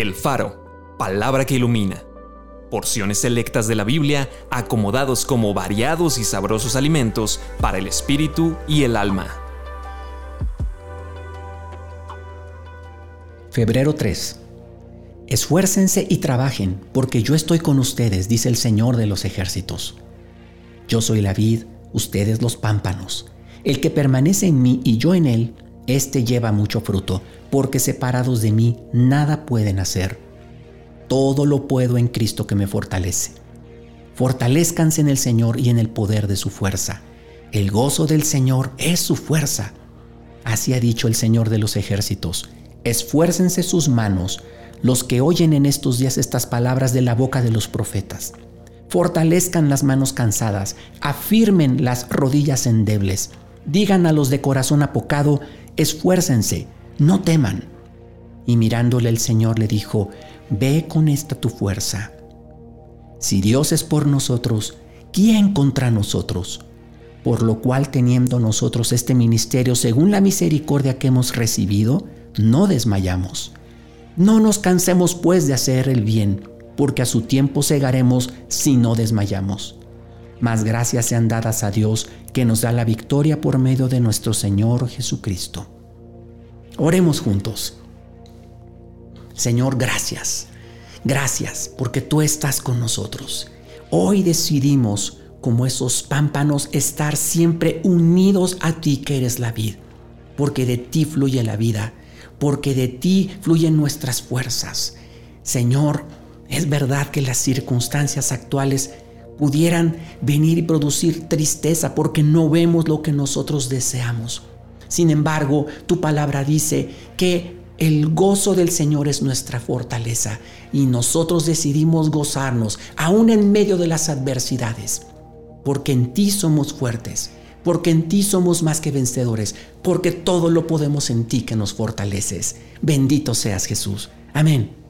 El Faro, palabra que ilumina. Porciones selectas de la Biblia acomodados como variados y sabrosos alimentos para el espíritu y el alma. Febrero 3. Esfuércense y trabajen, porque yo estoy con ustedes, dice el Señor de los ejércitos. Yo soy la vid, ustedes los pámpanos. El que permanece en mí y yo en él, éste lleva mucho fruto, porque separados de mí nada pueden hacer. Todo lo puedo en Cristo que me fortalece. Fortalezcanse en el Señor y en el poder de su fuerza. El gozo del Señor es su fuerza. Así ha dicho el Señor de los ejércitos. Esfuércense sus manos, los que oyen en estos días estas palabras de la boca de los profetas. Fortalezcan las manos cansadas, afirmen las rodillas endebles. Digan a los de corazón apocado, esfuércense, no teman. Y mirándole el Señor le dijo, ve con esta tu fuerza. Si Dios es por nosotros, ¿quién contra nosotros? Por lo cual teniendo nosotros este ministerio según la misericordia que hemos recibido, no desmayamos. No nos cansemos pues de hacer el bien, porque a su tiempo cegaremos si no desmayamos. Mas gracias sean dadas a Dios que nos da la victoria por medio de nuestro Señor Jesucristo. Oremos juntos. Señor, gracias. Gracias porque tú estás con nosotros. Hoy decidimos, como esos pámpanos, estar siempre unidos a ti que eres la vida, porque de ti fluye la vida, porque de ti fluyen nuestras fuerzas. Señor, es verdad que las circunstancias actuales pudieran venir y producir tristeza porque no vemos lo que nosotros deseamos. Sin embargo, tu palabra dice que el gozo del Señor es nuestra fortaleza y nosotros decidimos gozarnos aún en medio de las adversidades, porque en ti somos fuertes, porque en ti somos más que vencedores, porque todo lo podemos en ti que nos fortaleces. Bendito seas Jesús. Amén.